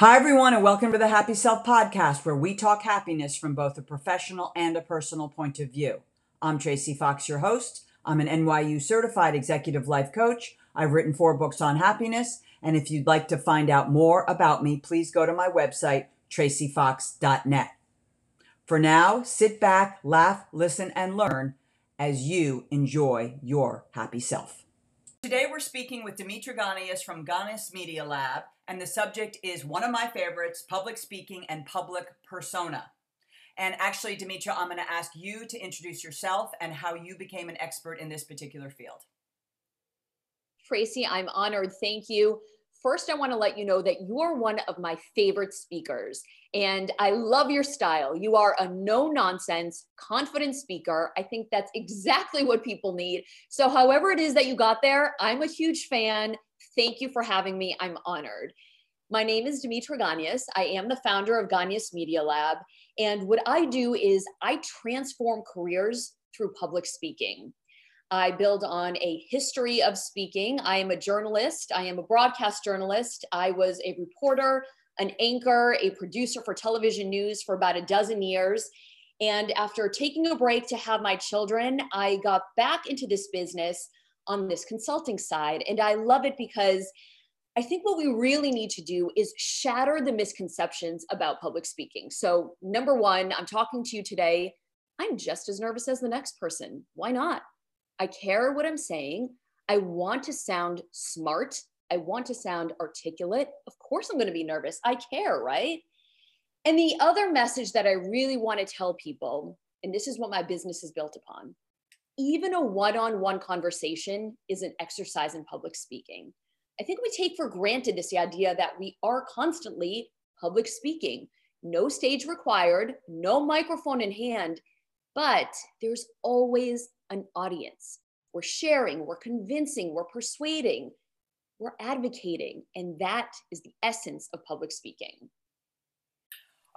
Hi, everyone, and welcome to the Happy Self Podcast, where we talk happiness from both a professional and a personal point of view. I'm Tracy Fox, your host. I'm an NYU certified executive life coach. I've written four books on happiness. And if you'd like to find out more about me, please go to my website, tracyfox.net. For now, sit back, laugh, listen, and learn as you enjoy your happy self. Today, we're speaking with Demetra Ganias from Ganias Media Lab and the subject is one of my favorites public speaking and public persona. And actually, Demetra, I'm going to ask you to introduce yourself and how you became an expert in this particular field. Tracy, I'm honored. Thank you. First, I want to let you know that you are one of my favorite speakers, and I love your style. You are a no nonsense, confident speaker. I think that's exactly what people need. So, however it is that you got there, I'm a huge fan. Thank you for having me. I'm honored. My name is Demetra Ganias. I am the founder of Ganias Media Lab. And what I do is I transform careers through public speaking. I build on a history of speaking. I am a journalist. I am a broadcast journalist. I was a reporter, an anchor, a producer for television news for about a dozen years. And after taking a break to have my children, I got back into this business on this consulting side. And I love it because I think what we really need to do is shatter the misconceptions about public speaking. So, number one, I'm talking to you today. I'm just as nervous as the next person. Why not? I care what I'm saying. I want to sound smart. I want to sound articulate. Of course, I'm going to be nervous. I care, right? And the other message that I really want to tell people, and this is what my business is built upon even a one on one conversation is an exercise in public speaking. I think we take for granted this idea that we are constantly public speaking, no stage required, no microphone in hand, but there's always an audience. We're sharing, we're convincing, we're persuading, we're advocating, and that is the essence of public speaking.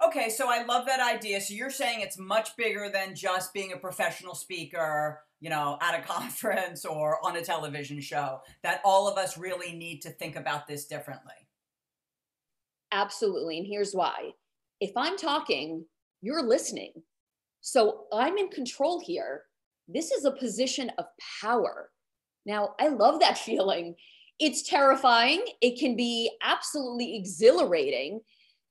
Okay, so I love that idea. So you're saying it's much bigger than just being a professional speaker, you know, at a conference or on a television show, that all of us really need to think about this differently. Absolutely. And here's why if I'm talking, you're listening. So I'm in control here. This is a position of power. Now, I love that feeling. It's terrifying. It can be absolutely exhilarating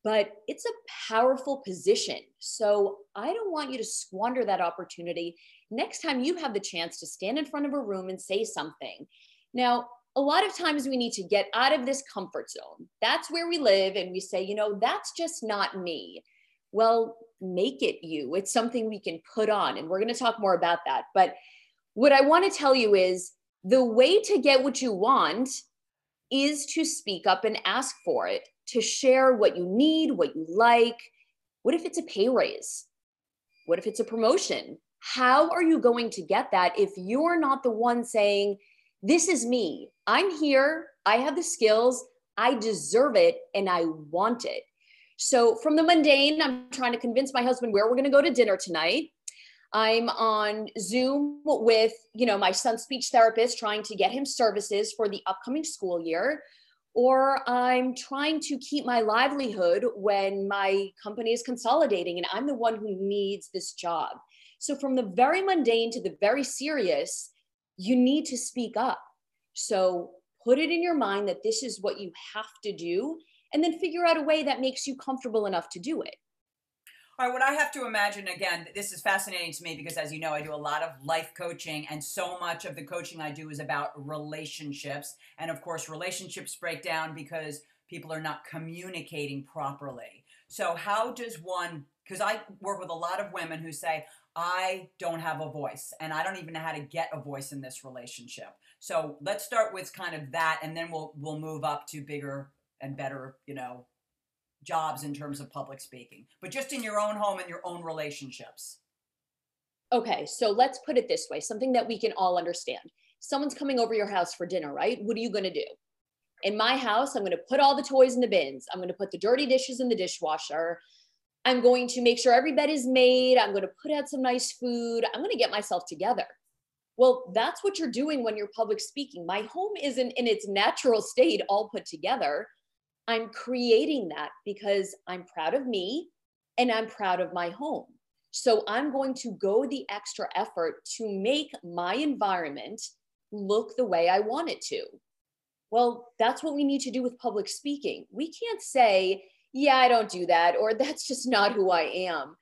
but it's a powerful position. So I don't want you to squander that opportunity next time you have the chance to stand in front of a room and say something. Now, a lot of times we need to get out of this comfort zone. That's where we live, and we say, you know, that's just not me. Well, make it you. It's something we can put on, and we're going to talk more about that. But what I want to tell you is the way to get what you want is to speak up and ask for it to share what you need, what you like. What if it's a pay raise? What if it's a promotion? How are you going to get that if you're not the one saying, This is me. I'm here. I have the skills. I deserve it and I want it. So, from the mundane, I'm trying to convince my husband where we're going to go to dinner tonight. I'm on Zoom with, you know, my son's speech therapist trying to get him services for the upcoming school year or I'm trying to keep my livelihood when my company is consolidating and I'm the one who needs this job. So, from the very mundane to the very serious, you need to speak up. So, put it in your mind that this is what you have to do, and then figure out a way that makes you comfortable enough to do it. All right, what I have to imagine again, this is fascinating to me because, as you know, I do a lot of life coaching, and so much of the coaching I do is about relationships. And of course, relationships break down because people are not communicating properly. So, how does one, because I work with a lot of women who say, I don't have a voice and I don't even know how to get a voice in this relationship. So let's start with kind of that and then we'll we'll move up to bigger and better, you know, jobs in terms of public speaking, but just in your own home and your own relationships. Okay, so let's put it this way something that we can all understand. Someone's coming over your house for dinner, right? What are you going to do? In my house, I'm going to put all the toys in the bins. I'm going to put the dirty dishes in the dishwasher. I'm going to make sure every bed is made. I'm going to put out some nice food. I'm going to get myself together. Well, that's what you're doing when you're public speaking. My home isn't in its natural state all put together I'm creating that because I'm proud of me and I'm proud of my home. So I'm going to go the extra effort to make my environment look the way I want it to. Well, that's what we need to do with public speaking. We can't say, yeah, I don't do that, or that's just not who I am.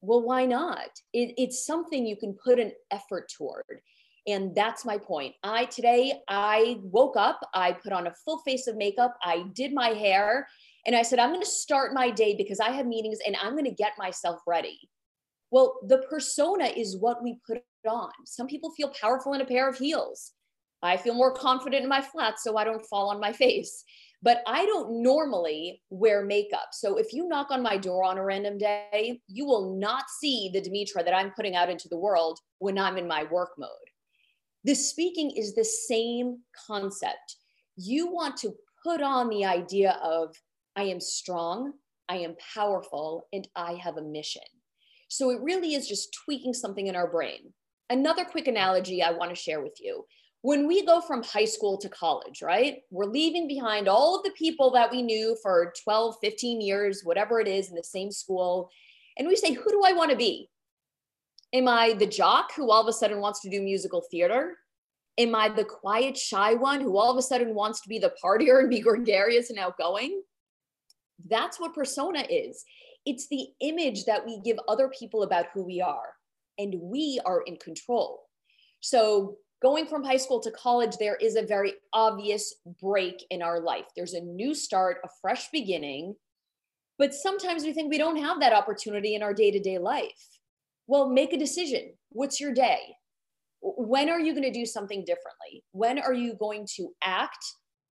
Well, why not? It, it's something you can put an effort toward. And that's my point. I today, I woke up, I put on a full face of makeup, I did my hair, and I said, I'm going to start my day because I have meetings and I'm going to get myself ready. Well, the persona is what we put on. Some people feel powerful in a pair of heels. I feel more confident in my flats so I don't fall on my face. But I don't normally wear makeup. So if you knock on my door on a random day, you will not see the Demetra that I'm putting out into the world when I'm in my work mode. The speaking is the same concept. You want to put on the idea of, I am strong, I am powerful, and I have a mission. So it really is just tweaking something in our brain. Another quick analogy I want to share with you. When we go from high school to college, right? We're leaving behind all of the people that we knew for 12, 15 years, whatever it is in the same school. And we say, who do I want to be? Am I the jock who all of a sudden wants to do musical theater? Am I the quiet, shy one who all of a sudden wants to be the partier and be gregarious and outgoing? That's what persona is. It's the image that we give other people about who we are, and we are in control. So, going from high school to college, there is a very obvious break in our life. There's a new start, a fresh beginning. But sometimes we think we don't have that opportunity in our day to day life. Well, make a decision. What's your day? When are you going to do something differently? When are you going to act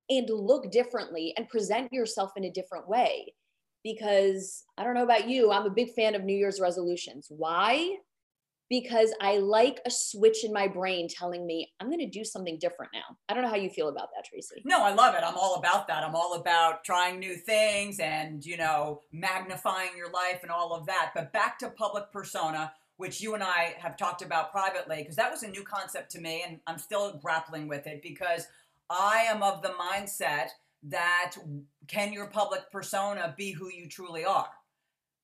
and look differently and present yourself in a different way? Because I don't know about you, I'm a big fan of New Year's resolutions. Why? Because I like a switch in my brain telling me I'm going to do something different now. I don't know how you feel about that, Tracy. No, I love it. I'm all about that. I'm all about trying new things and, you know, magnifying your life and all of that. But back to public persona which you and I have talked about privately, because that was a new concept to me, and I'm still grappling with it because I am of the mindset that can your public persona be who you truly are?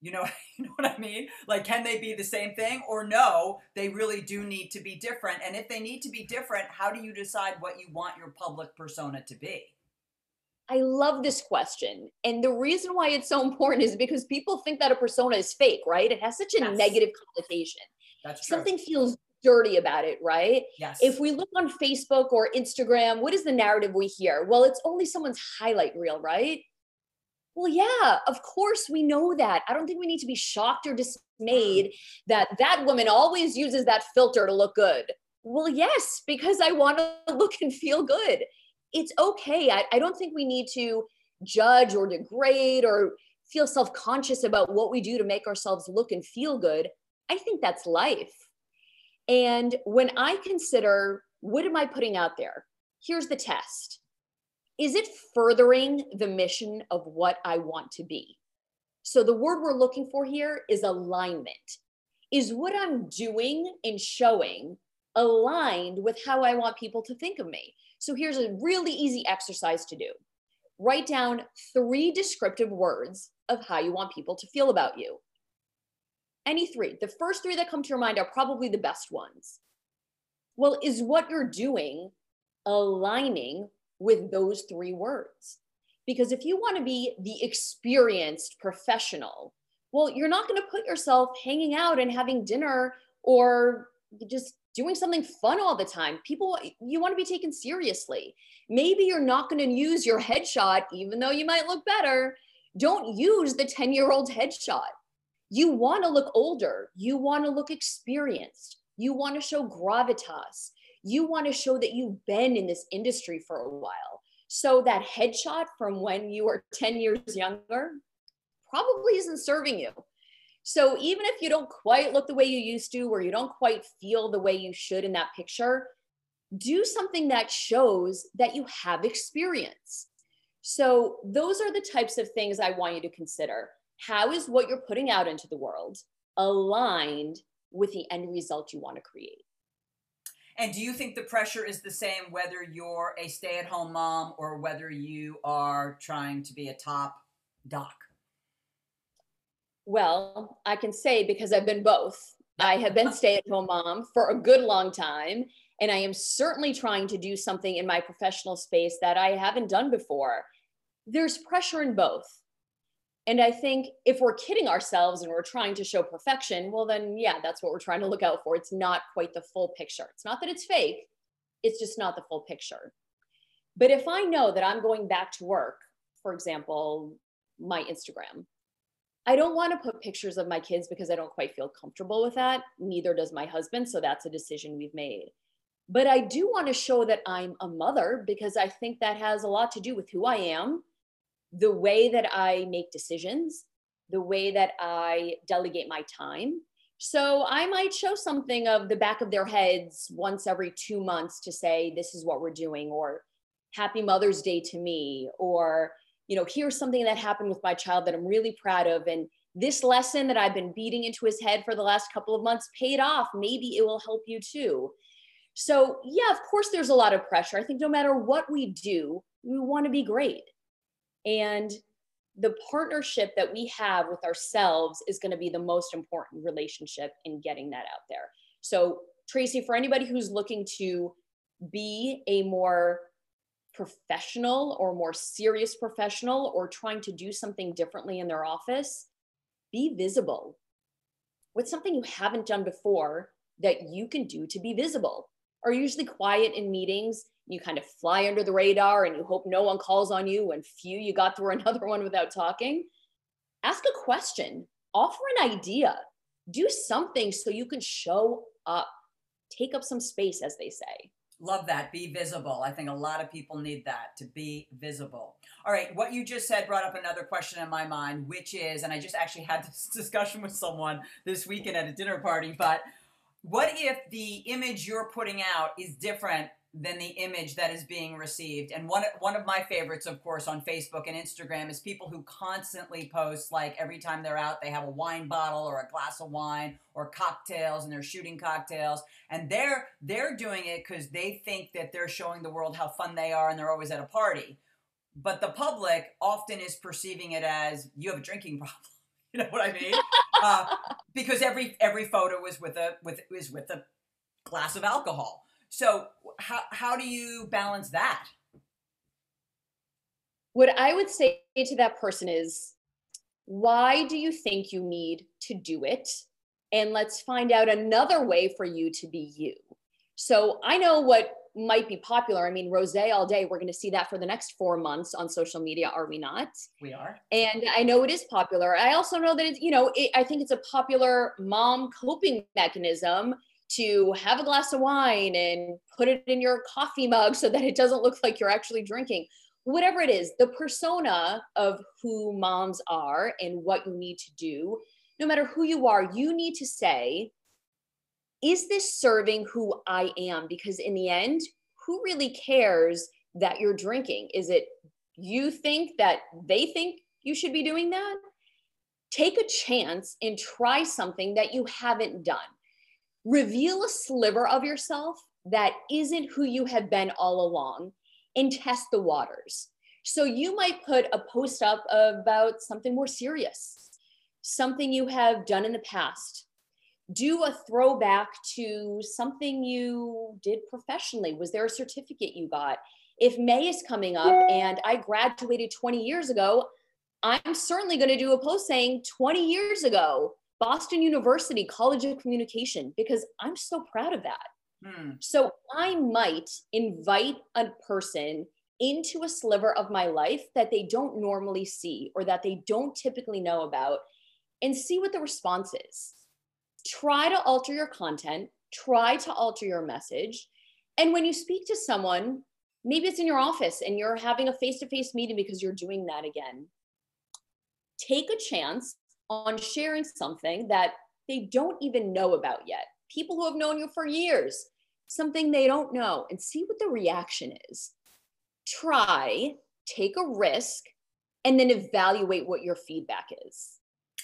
You know, you know what I mean? Like, can they be the same thing or no? They really do need to be different. And if they need to be different, how do you decide what you want your public persona to be? I love this question. And the reason why it's so important is because people think that a persona is fake, right? It has such a yes. negative connotation. That's true. Something feels dirty about it, right? Yes. If we look on Facebook or Instagram, what is the narrative we hear? Well, it's only someone's highlight reel, right? Well, yeah, of course we know that. I don't think we need to be shocked or dismayed mm. that that woman always uses that filter to look good. Well, yes, because I want to look and feel good it's okay. I, I don't think we need to judge or degrade or feel self conscious about what we do to make ourselves look and feel good. I think that's life. And when I consider what am I putting out there, here's the test Is it furthering the mission of what I want to be? So the word we're looking for here is alignment. Is what I'm doing and showing aligned with how I want people to think of me? So here's a really easy exercise to do. Write down three descriptive words of how you want people to feel about you. Any three. The first three that come to your mind are probably the best ones. Well, is what you're doing aligning with those three words? Because if you want to be the experienced professional, well, you're not going to put yourself hanging out and having dinner or just doing something fun all the time. People, you want to be taken seriously. Maybe you're not going to use your headshot, even though you might look better. Don't use the 10 year old headshot. You want to look older. You want to look experienced. You want to show gravitas. You want to show that you've been in this industry for a while. So that headshot from when you were 10 years younger probably isn't serving you. So even if you don't quite look the way you used to, or you don't quite feel the way you should in that picture, do something that shows that you have experience. So those are the types of things I want you to consider. How is what you're putting out into the world aligned with the end result you want to create? And do you think the pressure is the same whether you're a stay at home mom or whether you are trying to be a top doc? Well, I can say because I've been both. I have been stay at home mom for a good long time. And I am certainly trying to do something in my professional space that I haven't done before. There's pressure in both. And I think if we're kidding ourselves and we're trying to show perfection, well, then, yeah, that's what we're trying to look out for. It's not quite the full picture. It's not that it's fake, it's just not the full picture. But if I know that I'm going back to work, for example, my Instagram, I don't want to put pictures of my kids because I don't quite feel comfortable with that. Neither does my husband. So that's a decision we've made. But I do want to show that I'm a mother because I think that has a lot to do with who I am, the way that I make decisions, the way that I delegate my time. So I might show something of the back of their heads once every two months to say, this is what we're doing, or happy Mother's Day to me, or, you know, here's something that happened with my child that I'm really proud of. And this lesson that I've been beating into his head for the last couple of months paid off. Maybe it will help you too. So, yeah, of course, there's a lot of pressure. I think no matter what we do, we want to be great. And the partnership that we have with ourselves is going to be the most important relationship in getting that out there. So, Tracy, for anybody who's looking to be a more professional or more serious professional or trying to do something differently in their office, be visible. What's something you haven't done before that you can do to be visible? are usually quiet in meetings. You kind of fly under the radar and you hope no one calls on you and phew you got through another one without talking. Ask a question, offer an idea, do something so you can show up, take up some space, as they say. Love that. Be visible. I think a lot of people need that to be visible. All right. What you just said brought up another question in my mind, which is, and I just actually had this discussion with someone this weekend at a dinner party, but what if the image you're putting out is different than the image that is being received. And one one of my favorites, of course, on Facebook and Instagram is people who constantly post like every time they're out, they have a wine bottle or a glass of wine or cocktails, and they're shooting cocktails, and they're they're doing it because they think that they're showing the world how fun they are, and they're always at a party. But the public often is perceiving it as you have a drinking problem. You know what I mean? uh, because every every photo is with a with is with a glass of alcohol. So how how do you balance that? What I would say to that person is, why do you think you need to do it? And let's find out another way for you to be you. So I know what might be popular. I mean, rose all day. We're going to see that for the next four months on social media, are we not? We are. And I know it is popular. I also know that it's, you know, it, I think it's a popular mom coping mechanism to have a glass of wine and put it in your coffee mug so that it doesn't look like you're actually drinking. Whatever it is, the persona of who moms are and what you need to do, no matter who you are, you need to say, is this serving who I am? Because in the end, who really cares that you're drinking? Is it you think that they think you should be doing that? Take a chance and try something that you haven't done. Reveal a sliver of yourself that isn't who you have been all along and test the waters. So you might put a post up about something more serious, something you have done in the past, do a throwback to something you did professionally. Was there a certificate you got? If May is coming up and I graduated 20 years ago, I'm certainly going to do a post saying 20 years ago, Boston University College of Communication, because I'm so proud of that. Hmm. So I might invite a person into a sliver of my life that they don't normally see or that they don't typically know about and see what the response is try to alter your content, try to alter your message. And when you speak to someone, maybe it's in your office and you're having a face to face meeting because you're doing that again. Take a chance on sharing something that they don't even know about yet. People who have known you for years, something they don't know, and see what the reaction is. Try, take a risk, and then evaluate what your feedback is.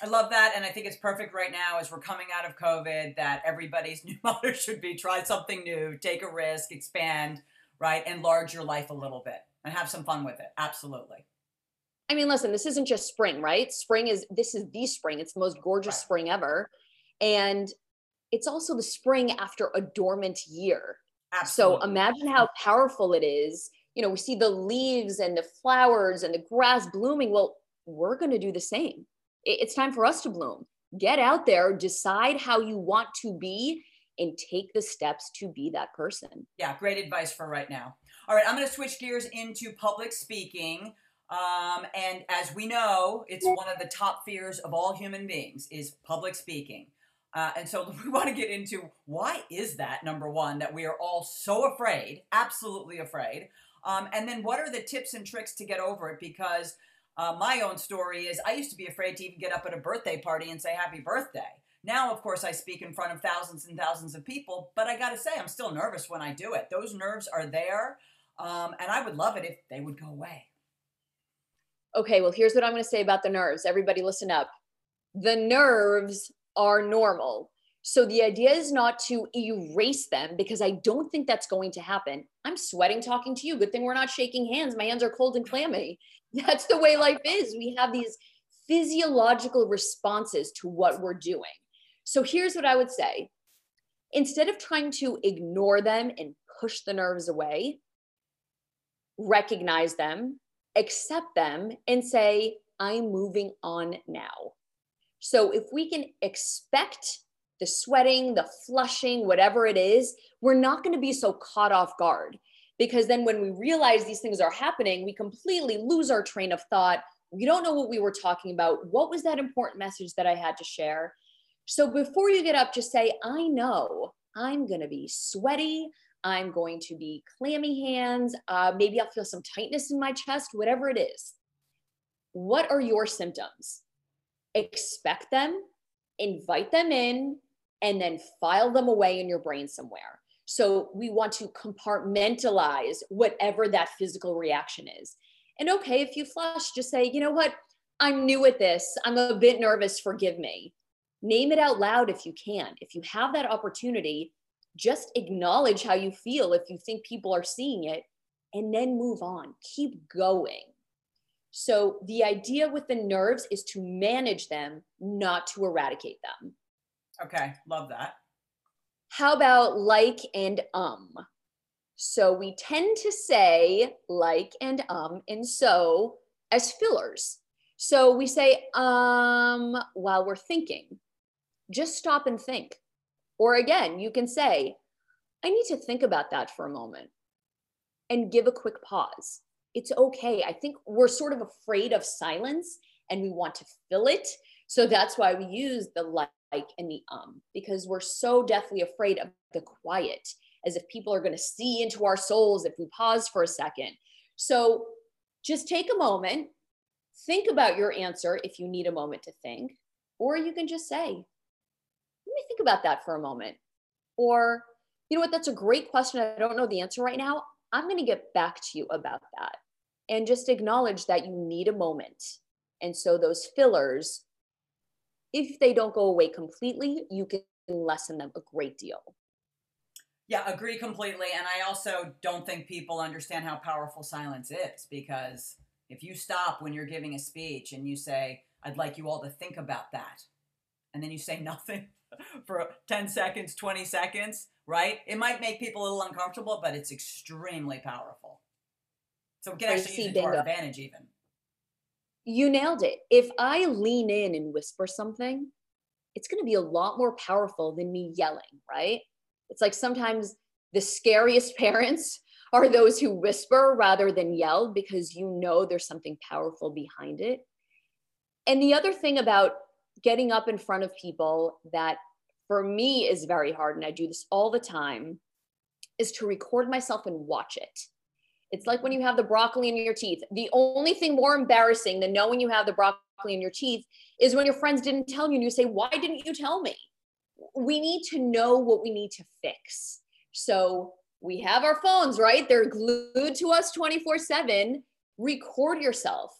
I love that. And I think it's perfect right now as we're coming out of COVID that everybody's new motto should be try something new, take a risk, expand, right? Enlarge your life a little bit and have some fun with it. Absolutely. I mean, listen, this isn't just spring, right? Spring is, this is the spring. It's the most gorgeous right. spring ever. And it's also the spring after a dormant year. Absolutely. So imagine how powerful it is. You know, we see the leaves and the flowers and the grass blooming. Well, we're going to do the same. It's time for us to bloom. Get out there, decide how you want to be, and take the steps to be that person. Yeah, great advice for right now. All right, I'm going to switch gears into public speaking. Um, and as we know, it's one of the top fears of all human beings is public speaking. Uh, and so we want to get into why is that number one that we are all so afraid, absolutely afraid, um, and then what are the tips and tricks to get over it? Because uh, my own story is I used to be afraid to even get up at a birthday party and say happy birthday. Now, of course, I speak in front of thousands and thousands of people, but I got to say, I'm still nervous when I do it. Those nerves are there, um, and I would love it if they would go away. Okay, well, here's what I'm going to say about the nerves. Everybody, listen up. The nerves are normal. So the idea is not to erase them because I don't think that's going to happen. I'm sweating talking to you. Good thing we're not shaking hands. My hands are cold and clammy. That's the way life is. We have these physiological responses to what we're doing. So here's what I would say instead of trying to ignore them and push the nerves away, recognize them, accept them, and say, I'm moving on now. So if we can expect the sweating, the flushing, whatever it is, we're not going to be so caught off guard. Because then when we realize these things are happening, we completely lose our train of thought. We don't know what we were talking about. What was that important message that I had to share? So before you get up, just say, I know I'm going to be sweaty. I'm going to be clammy hands. Uh, maybe I'll feel some tightness in my chest, whatever it is. What are your symptoms? expect them, invite them in, and then file them away in your brain somewhere. So we want to compartmentalize whatever that physical reaction is. And okay, if you flush, just say, you know what? I'm new at this. I'm a bit nervous. Forgive me. Name it out loud if you can. If you have that opportunity, just acknowledge how you feel if you think people are seeing it and then move on. Keep going. So the idea with the nerves is to manage them, not to eradicate them. Okay, love that. How about like and um? So we tend to say like and um and so as fillers. So we say um while we're thinking. Just stop and think. Or again, you can say, I need to think about that for a moment and give a quick pause it's okay. I think we're sort of afraid of silence and we want to fill it. So that's why we use the like and the um, because we're so deathly afraid of the quiet, as if people are going to see into our souls if we pause for a second. So just take a moment, think about your answer if you need a moment to think, or you can just say, me think about that for a moment. Or, you know what, that's a great question. I don't know the answer right now. I'm going to get back to you about that and just acknowledge that you need a moment. And so those fillers, if they don't go away completely, you can lessen them a great deal. Yeah, agree completely. And I also don't think people understand how powerful silence is because if you stop when you're giving a speech and you say, I'd like you all to think about that, and then you say nothing for 10 seconds, 20 seconds, right? It might make people a little uncomfortable, but it's extremely powerful. So we can actually use it to our advantage even. You nailed it. If I lean in and whisper something, it's going to be a lot more powerful than me yelling, right? It's like sometimes the scariest parents are those who whisper rather than yell because you know there's something powerful behind it. And the other thing about getting up in front of people that for me is very hard, and I do this all the time, is to record myself and watch it. It's like when you have the broccoli in your teeth. The only thing more embarrassing than knowing you have the broccoli in your teeth is when your friends didn't tell you and you say, Why didn't you tell me? We need to know what we need to fix. So we have our phones, right? They're glued to us 24 7. Record yourself,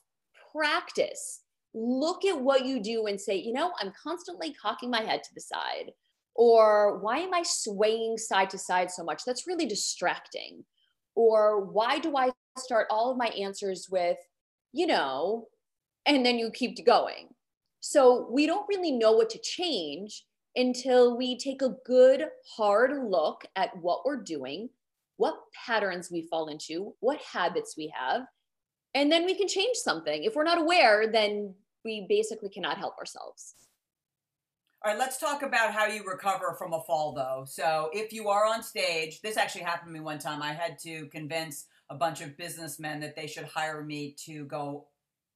practice look at what you do and say, you know, I'm constantly cocking my head to the side. Or why am I swaying side to side so much? That's really distracting. Or why do I start all of my answers with, you know, and then you keep going. So we don't really know what to change until we take a good hard look at what we're doing, what patterns we fall into, what habits we have, and then we can change something. If we're not aware, then we basically cannot help ourselves. All right, let's talk about how you recover from a fall, though. So, if you are on stage, this actually happened to me one time. I had to convince a bunch of businessmen that they should hire me to go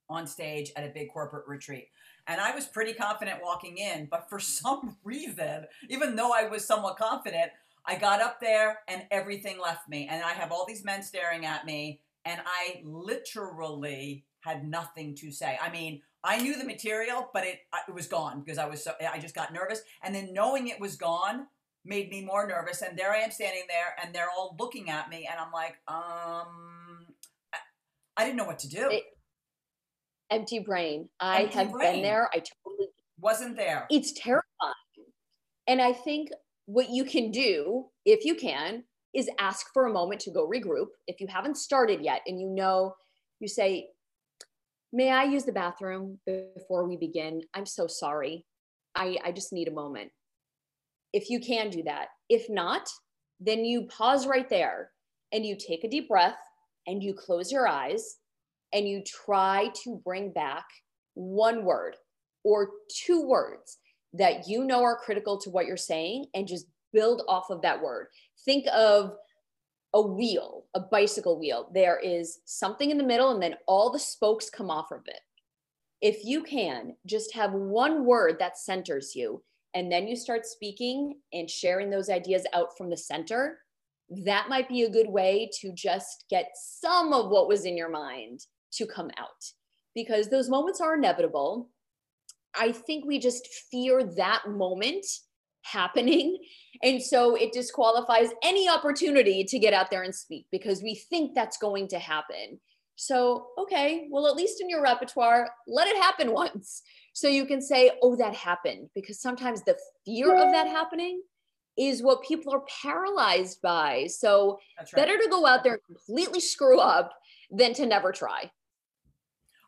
on stage at a big corporate retreat. And I was pretty confident walking in, but for some reason, even though I was somewhat confident, I got up there and everything left me. And I have all these men staring at me, and I literally had nothing to say. I mean, I knew the material, but it it was gone because I was so I just got nervous. And then knowing it was gone made me more nervous. And there I am standing there, and they're all looking at me, and I'm like, um, I, I didn't know what to do. It, empty brain. I empty have brain. been there. I totally wasn't there. It's terrifying. And I think what you can do, if you can, is ask for a moment to go regroup. If you haven't started yet and you know, you say, May I use the bathroom before we begin? I'm so sorry. I, I just need a moment. If you can do that. If not, then you pause right there and you take a deep breath and you close your eyes and you try to bring back one word or two words that you know are critical to what you're saying and just build off of that word. Think of a wheel, a bicycle wheel. There is something in the middle, and then all the spokes come off of it. If you can just have one word that centers you, and then you start speaking and sharing those ideas out from the center, that might be a good way to just get some of what was in your mind to come out because those moments are inevitable. I think we just fear that moment happening. And so it disqualifies any opportunity to get out there and speak because we think that's going to happen. So, okay, well, at least in your repertoire, let it happen once. So you can say, oh, that happened. Because sometimes the fear of that happening is what people are paralyzed by. So, right. better to go out there and completely screw up than to never try.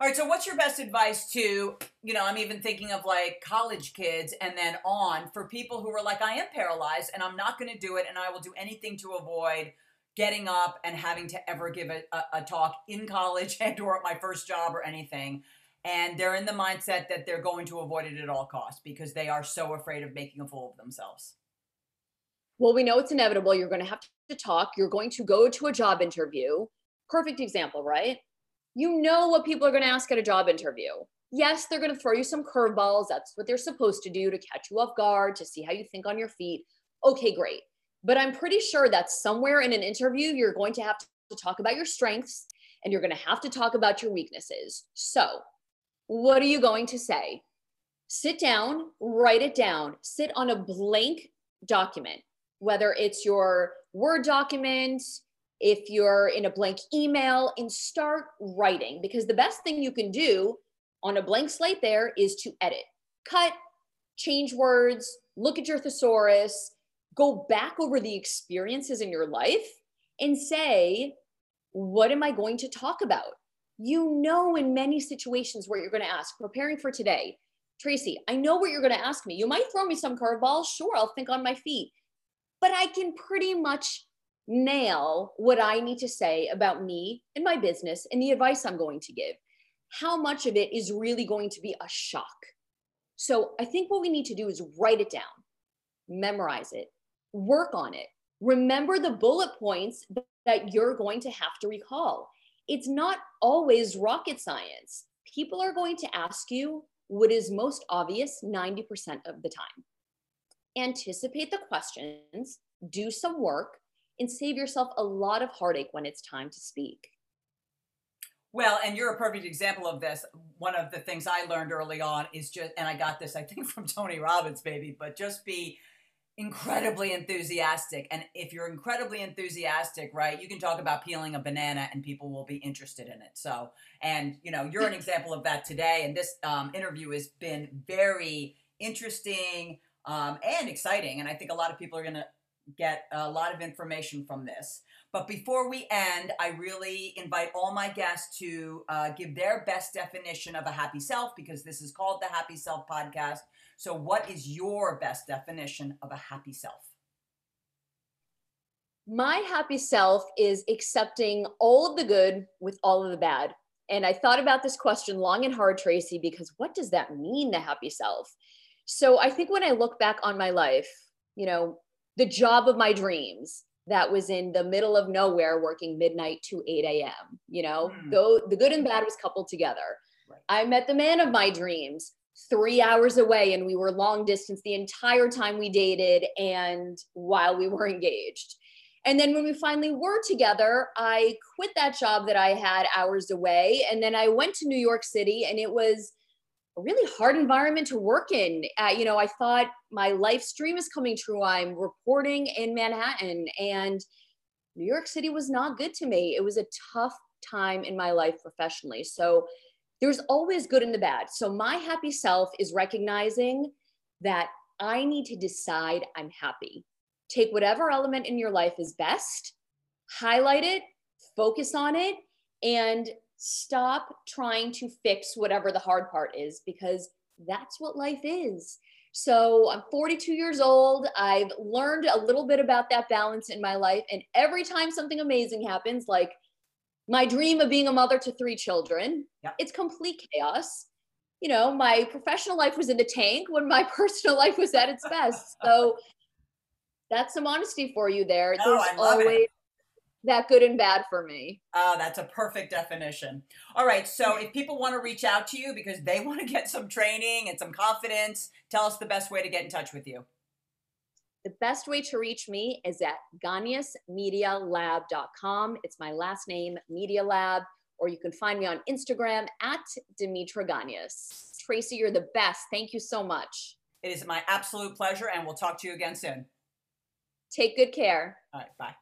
All right, so what's your best advice to, you know, I'm even thinking of like college kids and then on for people who are like, I am paralyzed and I'm not going to do it and I will do anything to avoid getting up and having to ever give a, a, a talk in college and or at my first job or anything. And they're in the mindset that they're going to avoid it at all costs because they are so afraid of making a fool of themselves. Well, we know it's inevitable. You're going to have to talk. You're going to go to a job interview. Perfect example, right? You know what people are going to ask at a job interview. Yes, they're going to throw you some curveballs. That's what they're supposed to do to catch you off guard, to see how you think on your feet. Okay, great. But I'm pretty sure that somewhere in an interview, you're going to have to talk about your strengths and you're going to have to talk about your weaknesses. So, what are you going to say? Sit down, write it down, sit on a blank document, whether it's your Word document, if you're in a blank email and start writing because the best thing you can do on a blank slate there is to edit, cut, change words, look at your thesaurus, go back over the experiences in your life and say, what am I going to talk about? You know, in many situations where you're going to ask, preparing for today, Tracy, I know what you're going to ask me. You might throw me some curveballs. Sure, I'll think on my feet. But I can pretty much nail what I need to say about me and my business and the advice I'm going to give. How much of it is really going to be a shock? So I think what we need to do is write it down, memorize it, work on it. Remember the bullet points that you're going to have to recall. It's not always rocket science. People are going to ask you what is most obvious 90% of the time. Anticipate the questions, do some work, and save yourself a lot of heartache when it's time to speak. Well, and you're a perfect example of this. One of the things I learned early on is just, and I got this, I think, from Tony Robbins, baby, but just be incredibly enthusiastic. And if you're incredibly enthusiastic, right, you can talk about peeling a banana and people will be interested in it. So, and you know, you're an example of that today. And this um, interview has been very interesting um, and exciting. And I think a lot of people are going to get a lot of information from this. But before we end, I really invite all my guests to uh, give their best definition of a happy self because this is called the Happy Self Podcast. So, what is your best definition of a happy self? My happy self is accepting all of the good with all of the bad. And I thought about this question long and hard, Tracy, because what does that mean, the happy self? So I think when I look back on my life, you know, the job of my dreams that was in the middle of nowhere working midnight to 8 a.m. You know, mm. though the good and bad was coupled together. Right. I met the man of my dreams three hours away and we were long distance the entire time we dated and while we were engaged. And then when we finally were together, I quit that job that I had hours away. And then I went to New York City and it was a really hard environment to work in. Uh, you know, I thought my life stream is coming true. I'm reporting in Manhattan and New York City was not good to me. It was a tough time in my life professionally. So there's always good and the bad. So my happy self is recognizing that I need to decide I'm happy. Take whatever element in your life is best, highlight it, focus on it, and stop trying to fix whatever the hard part is because that's what life is. So I'm 42 years old. I've learned a little bit about that balance in my life. And every time something amazing happens, like my dream of being a mother to three children. It's complete chaos. You know, my professional life was in the tank when my personal life was at its best. So that's some honesty for you there. No, There's always it. That good and bad for me. Oh, that's a perfect definition. All right. So if people want to reach out to you because they want to get some training and some confidence, tell us the best way to get in touch with you. The best way to reach me is at ganiasmedialab.com. It's my last name, Media Lab, or you can find me on Instagram at Demetra Ganias. Tracy, you're the best. Thank you so much. It is my absolute pleasure, and we'll talk to you again soon. Take good care. All right, bye.